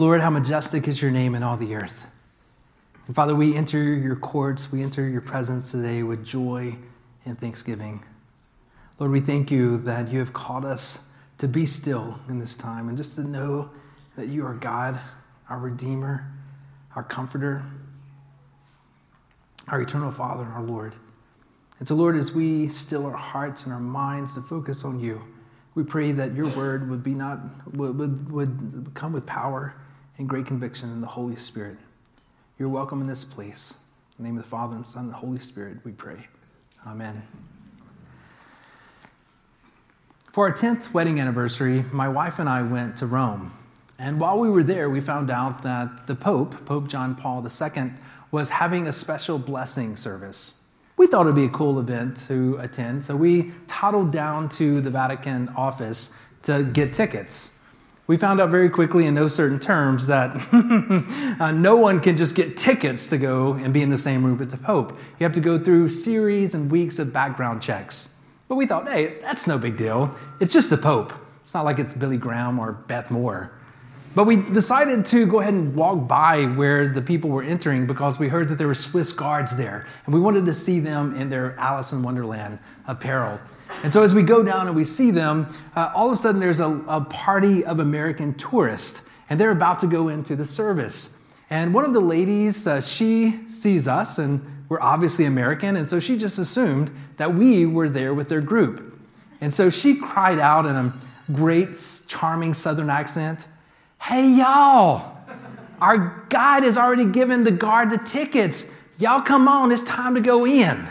Lord, how majestic is your name in all the earth. And Father, we enter your courts, we enter your presence today with joy and thanksgiving. Lord, we thank you that you have called us to be still in this time and just to know that you are God, our Redeemer, our Comforter, our eternal Father, and our Lord. And so, Lord, as we still our hearts and our minds to focus on you, we pray that your word would be not would, would come with power and great conviction in the Holy Spirit. You're welcome in this place. In the name of the Father and Son and Holy Spirit, we pray. Amen. For our 10th wedding anniversary, my wife and I went to Rome. And while we were there, we found out that the Pope, Pope John Paul II, was having a special blessing service. We thought it'd be a cool event to attend, so we toddled down to the Vatican office to get tickets. We found out very quickly, in no certain terms, that uh, no one can just get tickets to go and be in the same room with the Pope. You have to go through series and weeks of background checks. But we thought, hey, that's no big deal. It's just the Pope. It's not like it's Billy Graham or Beth Moore. But we decided to go ahead and walk by where the people were entering because we heard that there were Swiss guards there, and we wanted to see them in their Alice in Wonderland apparel. And so as we go down and we see them, uh, all of a sudden there's a, a party of American tourists, and they're about to go into the service. And one of the ladies, uh, she sees us, and we're obviously American, and so she just assumed that we were there with their group. And so she cried out in a great, charming Southern accent, Hey, y'all, our guide has already given the guard the tickets. Y'all come on, it's time to go in.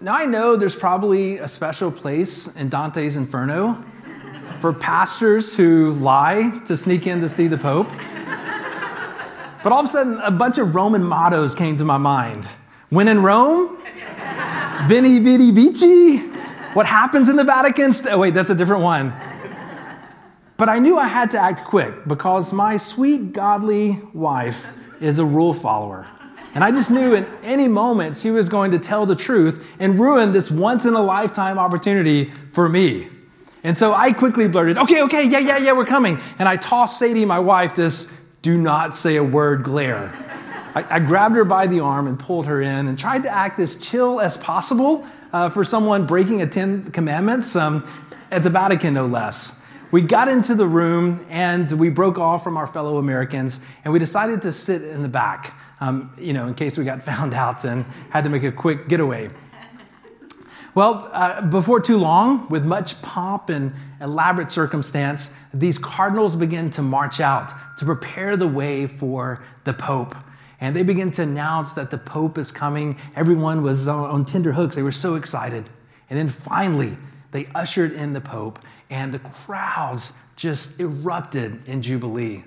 Now, I know there's probably a special place in Dante's Inferno for pastors who lie to sneak in to see the Pope. But all of a sudden, a bunch of Roman mottos came to my mind. When in Rome, Veni Vidi Vici. What happens in the Vatican? Oh, wait, that's a different one. But I knew I had to act quick because my sweet, godly wife is a rule follower. And I just knew in any moment she was going to tell the truth and ruin this once in a lifetime opportunity for me. And so I quickly blurted, okay, okay, yeah, yeah, yeah, we're coming. And I tossed Sadie, my wife, this do not say a word glare. I, I grabbed her by the arm and pulled her in and tried to act as chill as possible uh, for someone breaking a Ten Commandments um, at the Vatican, no less. We got into the room and we broke off from our fellow Americans and we decided to sit in the back, um, you know, in case we got found out and had to make a quick getaway. Well, uh, before too long, with much pomp and elaborate circumstance, these cardinals begin to march out to prepare the way for the Pope. And they begin to announce that the Pope is coming. Everyone was on tender hooks. They were so excited. And then finally, they ushered in the Pope and the crowds just erupted in Jubilee.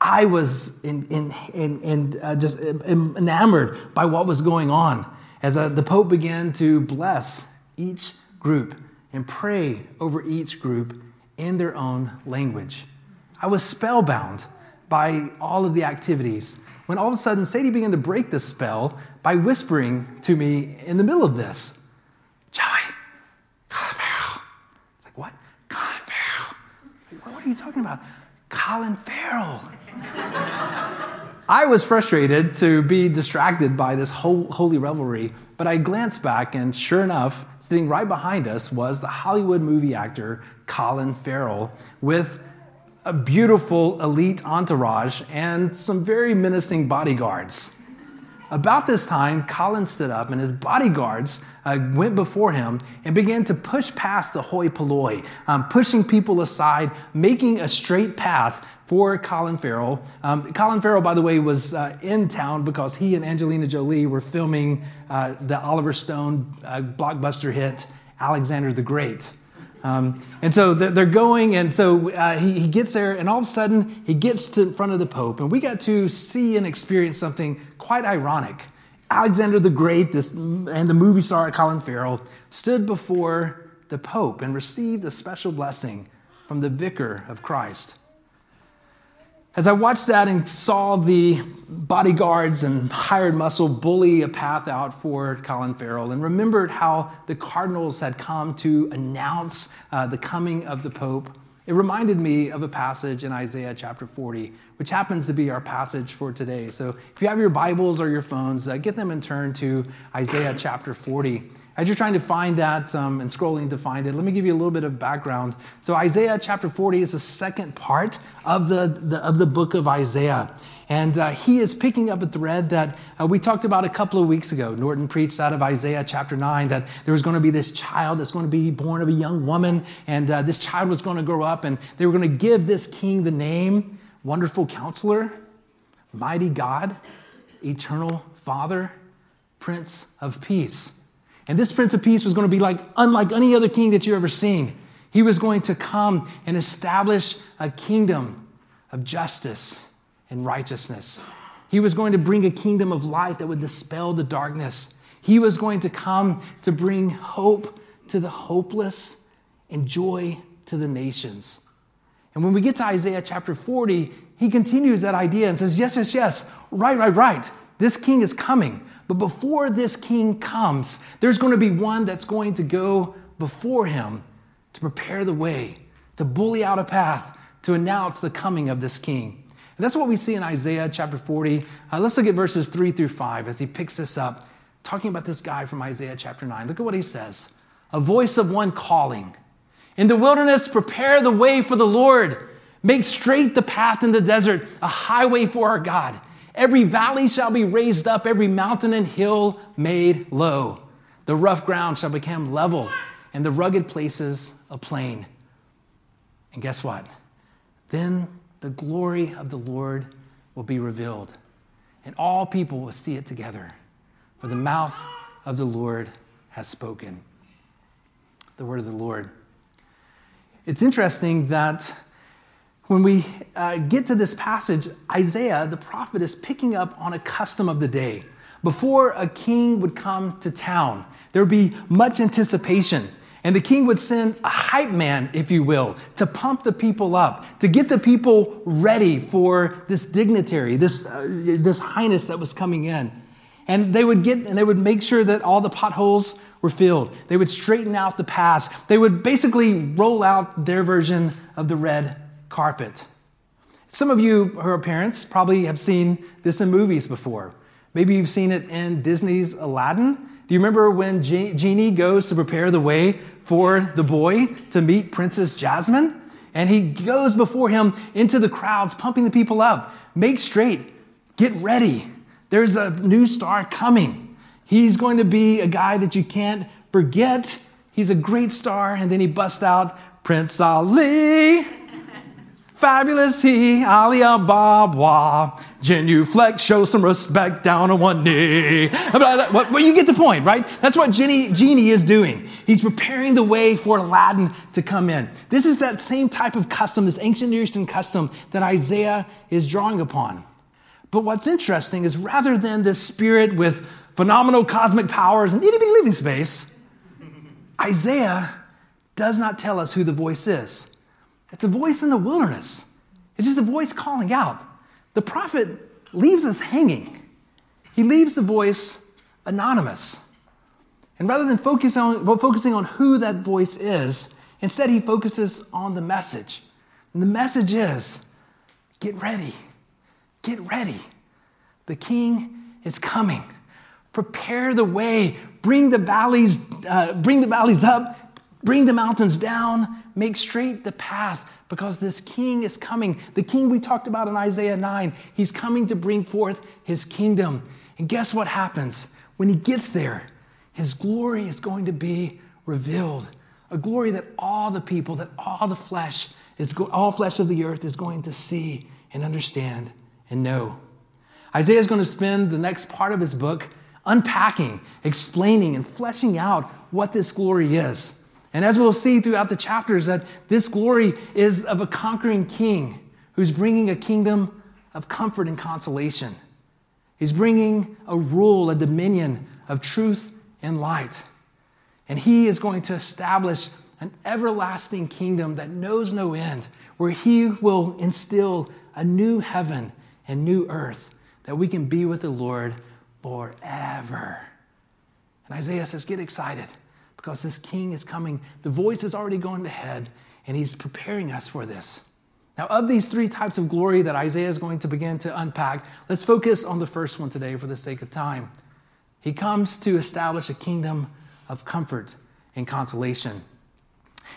I was in, in, in, in uh, just enamored by what was going on as uh, the Pope began to bless each group and pray over each group in their own language. I was spellbound by all of the activities when all of a sudden Sadie began to break the spell by whispering to me in the middle of this Joey, What are you talking about? Colin Farrell. I was frustrated to be distracted by this whole holy revelry, but I glanced back, and sure enough, sitting right behind us was the Hollywood movie actor Colin Farrell with a beautiful elite entourage and some very menacing bodyguards. About this time, Colin stood up and his bodyguards uh, went before him and began to push past the hoi polloi, um, pushing people aside, making a straight path for Colin Farrell. Um, Colin Farrell, by the way, was uh, in town because he and Angelina Jolie were filming uh, the Oliver Stone uh, blockbuster hit, Alexander the Great. Um, and so they're going, and so uh, he, he gets there, and all of a sudden he gets to in front of the Pope, and we got to see and experience something quite ironic. Alexander the Great this, and the movie star Colin Farrell stood before the Pope and received a special blessing from the Vicar of Christ. As I watched that and saw the bodyguards and hired muscle bully a path out for Colin Farrell, and remembered how the Cardinals had come to announce uh, the coming of the Pope, it reminded me of a passage in Isaiah chapter 40, which happens to be our passage for today. So if you have your Bibles or your phones, uh, get them and turn to Isaiah chapter 40. As you're trying to find that um, and scrolling to find it, let me give you a little bit of background. So Isaiah chapter 40 is the second part of the, the of the book of Isaiah. And uh, he is picking up a thread that uh, we talked about a couple of weeks ago. Norton preached out of Isaiah chapter 9 that there was going to be this child that's going to be born of a young woman, and uh, this child was going to grow up, and they were going to give this king the name Wonderful Counselor, Mighty God, Eternal Father, Prince of Peace. And this Prince of Peace was going to be like unlike any other king that you've ever seen. He was going to come and establish a kingdom of justice and righteousness. He was going to bring a kingdom of light that would dispel the darkness. He was going to come to bring hope to the hopeless and joy to the nations. And when we get to Isaiah chapter 40, he continues that idea and says, Yes, yes, yes, right, right, right. This king is coming. But before this king comes, there's going to be one that's going to go before him to prepare the way, to bully out a path, to announce the coming of this king. And that's what we see in Isaiah chapter 40. Uh, let's look at verses 3 through 5 as he picks this up, talking about this guy from Isaiah chapter 9. Look at what he says A voice of one calling. In the wilderness, prepare the way for the Lord. Make straight the path in the desert, a highway for our God. Every valley shall be raised up, every mountain and hill made low. The rough ground shall become level, and the rugged places a plain. And guess what? Then the glory of the Lord will be revealed, and all people will see it together. For the mouth of the Lord has spoken. The word of the Lord. It's interesting that when we uh, get to this passage, Isaiah, the prophet, is picking up on a custom of the day. Before a king would come to town, there would be much anticipation. And the king would send a hype man, if you will, to pump the people up, to get the people ready for this dignitary, this, uh, this highness that was coming in. And they would get and they would make sure that all the potholes were filled. They would straighten out the paths. They would basically roll out their version of the red carpet. Some of you who are parents probably have seen this in movies before. Maybe you've seen it in Disney's Aladdin. Do you remember when Genie goes to prepare the way for the boy to meet Princess Jasmine. And he goes before him into the crowds, pumping the people up. Make straight, get ready. There's a new star coming. He's going to be a guy that you can't forget. He's a great star. And then he busts out Prince Ali. Fabulous he, Ali Ababwa, genuflect, show some respect down on one knee. Well, uh, you get the point, right? That's what Genie, Genie is doing. He's preparing the way for Aladdin to come in. This is that same type of custom, this ancient Near Eastern custom that Isaiah is drawing upon. But what's interesting is rather than this spirit with phenomenal cosmic powers and itty bitty living space, Isaiah does not tell us who the voice is. It's a voice in the wilderness. It's just a voice calling out. The prophet leaves us hanging. He leaves the voice anonymous. And rather than focus on, focusing on who that voice is, instead he focuses on the message. And the message is get ready. Get ready. The king is coming. Prepare the way. Bring the valleys, uh, bring the valleys up. Bring the mountains down Make straight the path because this king is coming. The king we talked about in Isaiah 9, he's coming to bring forth his kingdom. And guess what happens? When he gets there, his glory is going to be revealed. A glory that all the people, that all the flesh is all flesh of the earth is going to see and understand and know. Isaiah is going to spend the next part of his book unpacking, explaining, and fleshing out what this glory is. And as we'll see throughout the chapters, that this glory is of a conquering king who's bringing a kingdom of comfort and consolation. He's bringing a rule, a dominion of truth and light. And he is going to establish an everlasting kingdom that knows no end, where he will instill a new heaven and new earth that we can be with the Lord forever. And Isaiah says, Get excited because this king is coming. The voice has already gone ahead, and he's preparing us for this. Now, of these three types of glory that Isaiah is going to begin to unpack, let's focus on the first one today for the sake of time. He comes to establish a kingdom of comfort and consolation.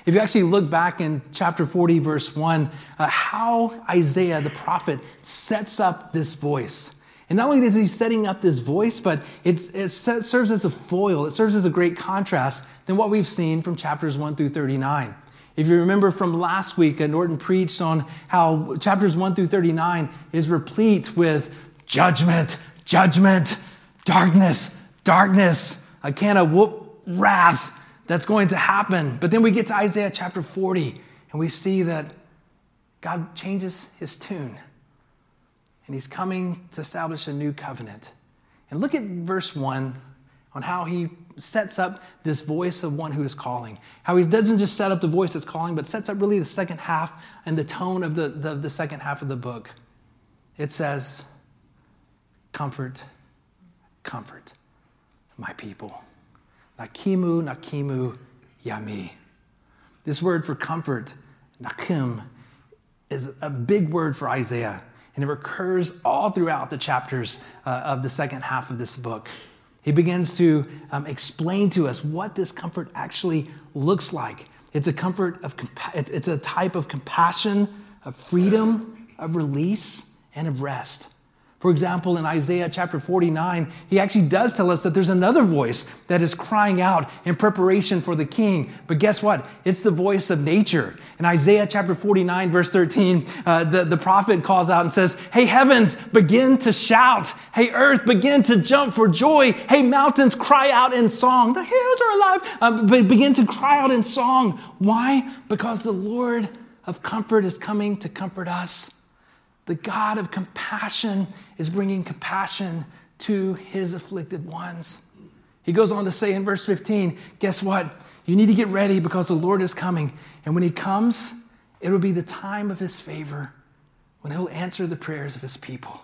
If you actually look back in chapter 40, verse 1, uh, how Isaiah the prophet sets up this voice. And not only is he setting up this voice, but it serves as a foil, it serves as a great contrast than what we've seen from chapters 1 through 39. If you remember from last week, uh, Norton preached on how chapters 1 through 39 is replete with judgment, judgment, darkness, darkness, a can of whoop, wrath that's going to happen. But then we get to Isaiah chapter 40 and we see that God changes his tune and he's coming to establish a new covenant. And look at verse 1 on how he sets up this voice of one who is calling. How he doesn't just set up the voice that's calling, but sets up really the second half and the tone of the, the, the second half of the book. It says, Comfort, comfort my people. Nakimu, Nakimu, Yami. This word for comfort, Nakim, is a big word for Isaiah, and it recurs all throughout the chapters uh, of the second half of this book. He begins to um, explain to us what this comfort actually looks like. It's a comfort of, it's a type of compassion, of freedom, of release, and of rest. For example, in Isaiah chapter 49, he actually does tell us that there's another voice that is crying out in preparation for the king. But guess what? It's the voice of nature. In Isaiah chapter 49, verse 13, uh, the, the prophet calls out and says, Hey, heavens, begin to shout. Hey, earth, begin to jump for joy. Hey, mountains, cry out in song. The hills are alive. Um, begin to cry out in song. Why? Because the Lord of comfort is coming to comfort us. The God of compassion is bringing compassion to his afflicted ones. He goes on to say in verse 15, guess what? You need to get ready because the Lord is coming. And when he comes, it will be the time of his favor when he'll answer the prayers of his people.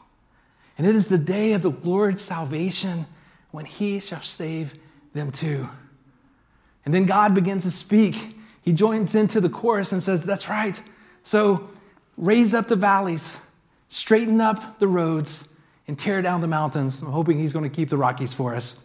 And it is the day of the Lord's salvation when he shall save them too. And then God begins to speak. He joins into the chorus and says, That's right. So raise up the valleys straighten up the roads, and tear down the mountains. I'm hoping he's going to keep the Rockies for us.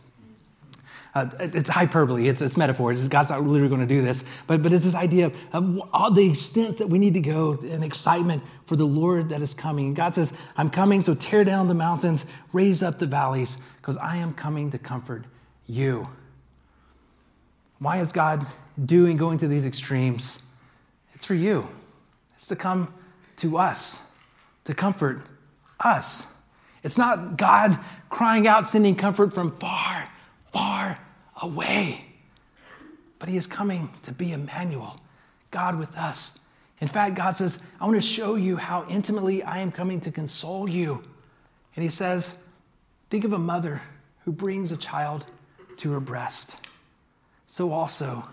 Uh, it's hyperbole, it's, it's metaphor. God's not literally going to do this. But, but it's this idea of all the extent that we need to go and excitement for the Lord that is coming. And God says, I'm coming, so tear down the mountains, raise up the valleys, because I am coming to comfort you. Why is God doing, going to these extremes? It's for you, it's to come to us to comfort us. It's not God crying out, sending comfort from far, far away. But He is coming to be Emmanuel, God with us. In fact, God says, I want to show you how intimately I am coming to console you. And He says, Think of a mother who brings a child to her breast. So also,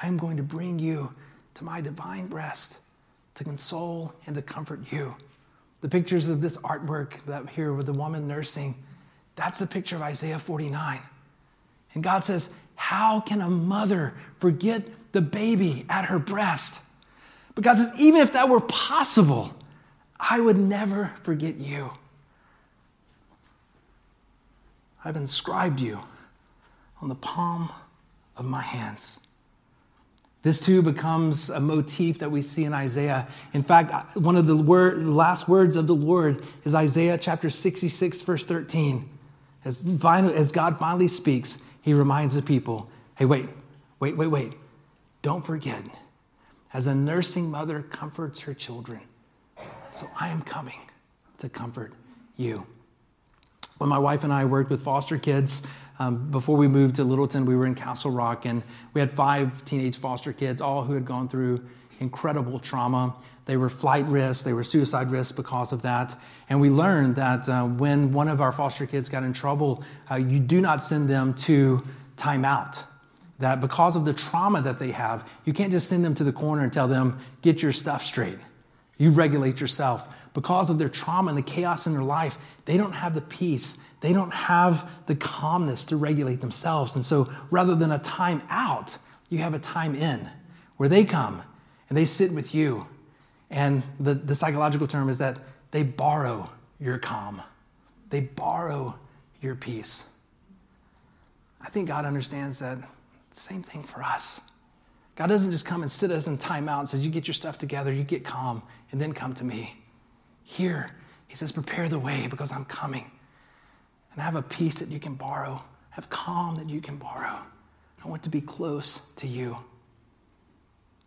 I am going to bring you to my divine breast to console and to comfort you. The pictures of this artwork that here with the woman nursing, that's the picture of Isaiah 49. And God says, How can a mother forget the baby at her breast? But God says, Even if that were possible, I would never forget you. I've inscribed you on the palm of my hands. This too becomes a motif that we see in Isaiah. In fact, one of the word, last words of the Lord is Isaiah chapter 66, verse 13. As, finally, as God finally speaks, he reminds the people hey, wait, wait, wait, wait. Don't forget, as a nursing mother comforts her children, so I am coming to comfort you. When my wife and I worked with foster kids, um, before we moved to Littleton, we were in Castle Rock, and we had five teenage foster kids, all who had gone through incredible trauma. They were flight risks, they were suicide risks because of that. And we learned that uh, when one of our foster kids got in trouble, uh, you do not send them to timeout. That because of the trauma that they have, you can't just send them to the corner and tell them, get your stuff straight. You regulate yourself. Because of their trauma and the chaos in their life, they don't have the peace they don't have the calmness to regulate themselves. And so rather than a time out, you have a time in where they come and they sit with you. And the, the psychological term is that they borrow your calm, they borrow your peace. I think God understands that same thing for us. God doesn't just come and sit us in time out and says, You get your stuff together, you get calm, and then come to me. Here, He says, Prepare the way because I'm coming. And have a peace that you can borrow, have calm that you can borrow. I want to be close to you.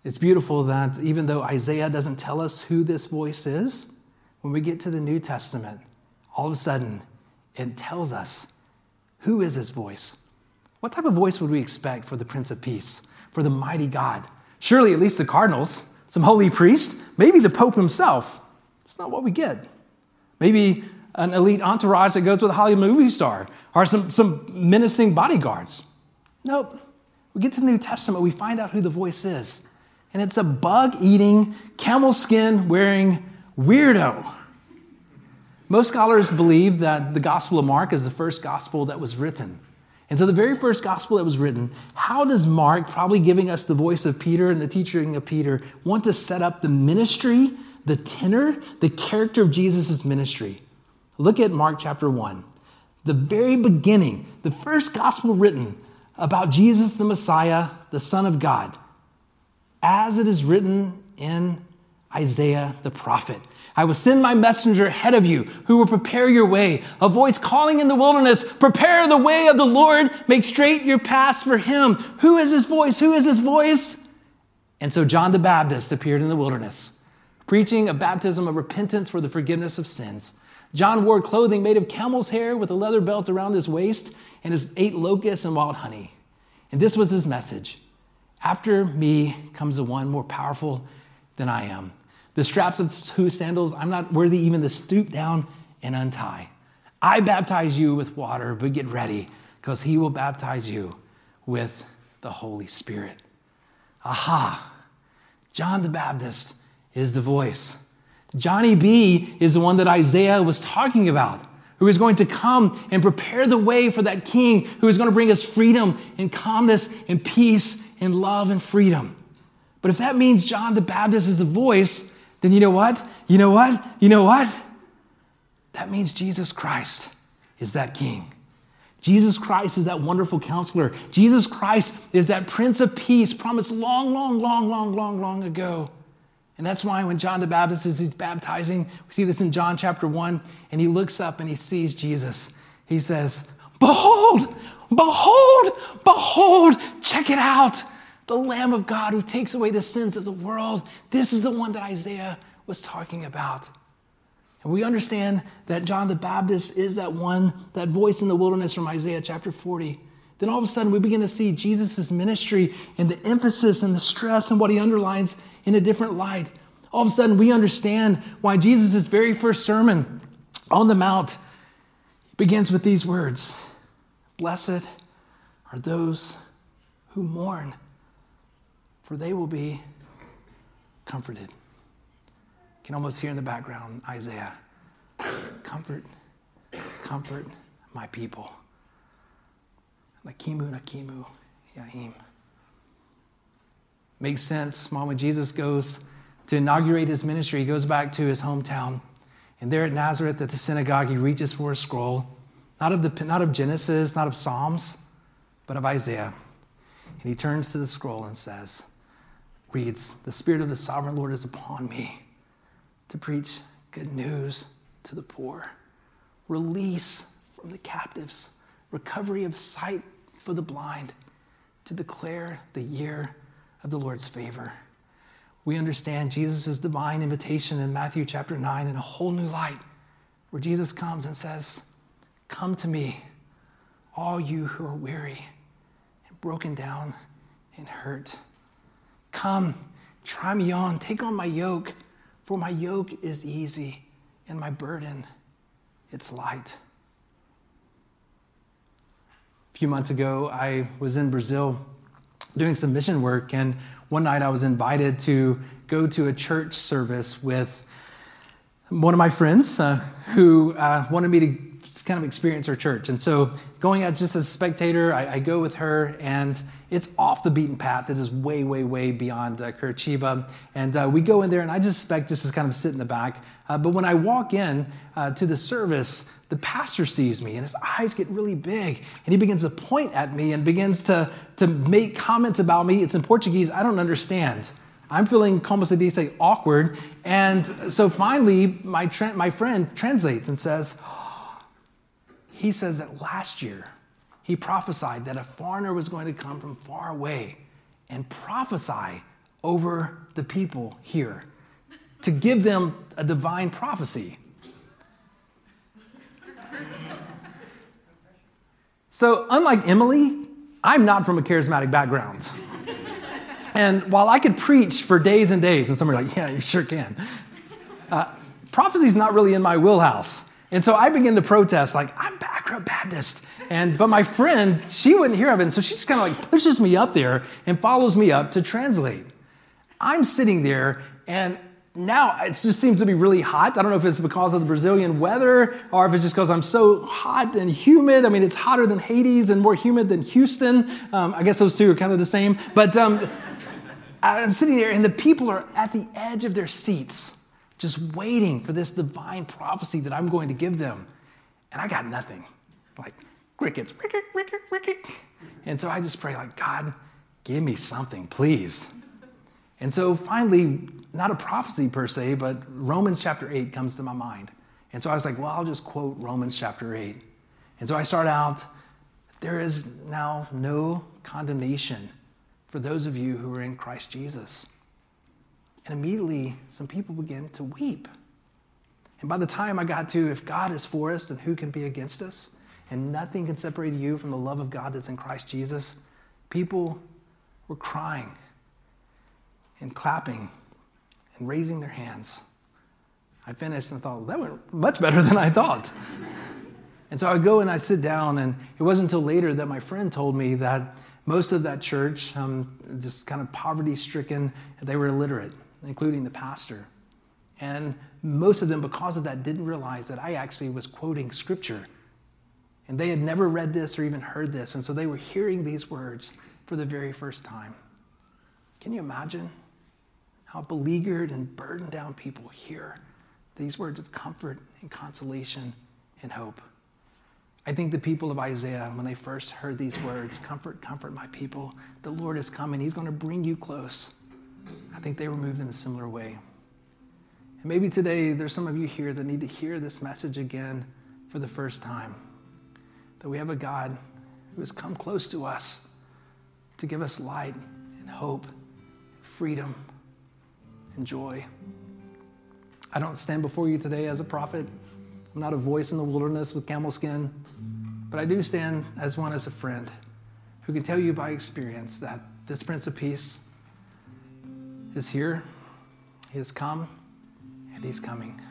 It's beautiful that even though Isaiah doesn't tell us who this voice is, when we get to the New Testament, all of a sudden it tells us who is his voice. What type of voice would we expect for the Prince of Peace, for the mighty God? Surely at least the cardinals, some holy priest, maybe the Pope himself. It's not what we get. Maybe an elite entourage that goes with a Hollywood movie star or some, some menacing bodyguards. Nope. We get to the New Testament, we find out who the voice is and it's a bug eating, camel skin wearing weirdo. Most scholars believe that the Gospel of Mark is the first gospel that was written. And so, the very first gospel that was written, how does Mark, probably giving us the voice of Peter and the teaching of Peter, want to set up the ministry, the tenor, the character of Jesus' ministry? Look at Mark chapter 1. The very beginning, the first gospel written about Jesus the Messiah, the Son of God as it is written in Isaiah the prophet. I will send my messenger ahead of you who will prepare your way. A voice calling in the wilderness, prepare the way of the Lord, make straight your paths for him. Who is his voice? Who is his voice? And so John the Baptist appeared in the wilderness, preaching a baptism of repentance for the forgiveness of sins. John wore clothing made of camel's hair with a leather belt around his waist and his ate locusts and wild honey. And this was his message after me comes the one more powerful than I am. The straps of whose sandals I'm not worthy even to stoop down and untie. I baptize you with water, but get ready, because he will baptize you with the Holy Spirit. Aha! John the Baptist is the voice. Johnny B is the one that Isaiah was talking about, who is going to come and prepare the way for that king who is going to bring us freedom and calmness and peace and love and freedom. But if that means John the Baptist is the voice, then you know what? You know what? You know what? That means Jesus Christ is that king. Jesus Christ is that wonderful counselor. Jesus Christ is that Prince of Peace promised long, long, long, long, long, long ago. And that's why when John the Baptist is he's baptizing, we see this in John chapter 1, and he looks up and he sees Jesus. He says, Behold, Behold, behold, check it out. The Lamb of God who takes away the sins of the world. This is the one that Isaiah was talking about. And we understand that John the Baptist is that one, that voice in the wilderness from Isaiah chapter 40. Then all of a sudden, we begin to see Jesus' ministry and the emphasis and the stress and what he underlines in a different light. All of a sudden, we understand why Jesus' very first sermon on the Mount begins with these words Blessed are those who mourn, for they will be comforted. You can almost hear in the background Isaiah Comfort, comfort my people. Nakimu, Nakimu, Yahim. Makes sense. When Jesus goes to inaugurate his ministry, he goes back to his hometown. And there at Nazareth, at the synagogue, he reaches for a scroll not of, the, not of Genesis, not of Psalms, but of Isaiah. And he turns to the scroll and says, reads, The Spirit of the sovereign Lord is upon me to preach good news to the poor, release from the captives, recovery of sight for the blind, to declare the year of the Lord's favor. We understand Jesus' divine invitation in Matthew chapter 9 in a whole new light, where Jesus comes and says, Come to me, all you who are weary and broken down and hurt. Come, try me on, take on my yoke, for my yoke is easy and my burden, it's light. Few months ago, I was in Brazil doing some mission work, and one night I was invited to go to a church service with one of my friends uh, who uh, wanted me to kind of experience her church. And so, going out just as a spectator, I, I go with her, and it's off the beaten path. It is way, way, way beyond uh, Curitiba. And uh, we go in there, and I just expect just to kind of sit in the back. Uh, but when I walk in uh, to the service, the pastor sees me, and his eyes get really big, and he begins to point at me and begins to, to make comments about me. It's in Portuguese. I don't understand. I'm feeling, como se dice, awkward. And so finally, my, tra- my friend translates and says, he says that last year he prophesied that a foreigner was going to come from far away and prophesy over the people here to give them a divine prophecy. So, unlike Emily, I'm not from a charismatic background. And while I could preach for days and days, and some are like, yeah, you sure can, uh, prophecy is not really in my wheelhouse. And so I begin to protest, like, I'm background Baptist. And, but my friend, she wouldn't hear of it. And so she just kind of like pushes me up there and follows me up to translate. I'm sitting there and now it just seems to be really hot. I don't know if it's because of the Brazilian weather or if it's just because I'm so hot and humid. I mean, it's hotter than Hades and more humid than Houston. Um, I guess those two are kind of the same. But um, I'm sitting there and the people are at the edge of their seats just waiting for this divine prophecy that I'm going to give them. And I got nothing. Like crickets, cricket, cricket, cricket. And so I just pray, like, God, give me something, please. And so finally, not a prophecy per se, but Romans chapter 8 comes to my mind. And so I was like, well, I'll just quote Romans chapter 8. And so I start out, there is now no condemnation for those of you who are in Christ Jesus. And immediately, some people began to weep. And by the time I got to, if God is for us, then who can be against us? And nothing can separate you from the love of God that's in Christ Jesus. People were crying and clapping and raising their hands. I finished and thought, that went much better than I thought. and so I go and I sit down, and it wasn't until later that my friend told me that most of that church, um, just kind of poverty stricken, they were illiterate including the pastor. And most of them, because of that, didn't realize that I actually was quoting scripture. And they had never read this or even heard this. And so they were hearing these words for the very first time. Can you imagine how beleaguered and burdened down people hear these words of comfort and consolation and hope? I think the people of Isaiah, when they first heard these words, comfort, comfort my people, the Lord is coming. He's going to bring you close. I think they were moved in a similar way. And maybe today there's some of you here that need to hear this message again for the first time. That we have a God who has come close to us to give us light and hope, freedom and joy. I don't stand before you today as a prophet. I'm not a voice in the wilderness with camel skin, but I do stand as one as a friend who can tell you by experience that this Prince of Peace is here, He has come, and He's coming.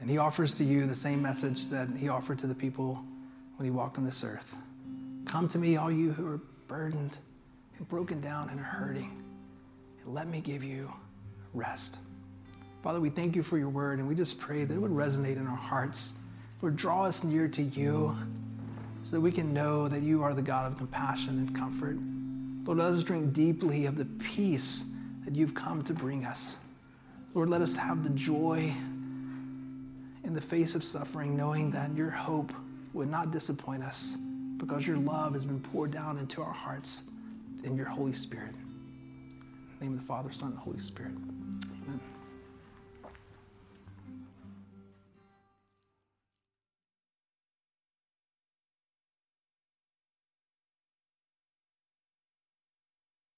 And He offers to you the same message that He offered to the people when He walked on this earth Come to me, all you who are burdened and broken down and are hurting, and let me give you rest. Father, we thank you for your word, and we just pray that it would resonate in our hearts. Lord, draw us near to you so that we can know that you are the God of compassion and comfort. Lord, let us drink deeply of the peace that you've come to bring us. Lord, let us have the joy in the face of suffering, knowing that your hope would not disappoint us because your love has been poured down into our hearts in your Holy Spirit. In the name of the Father, Son, and Holy Spirit.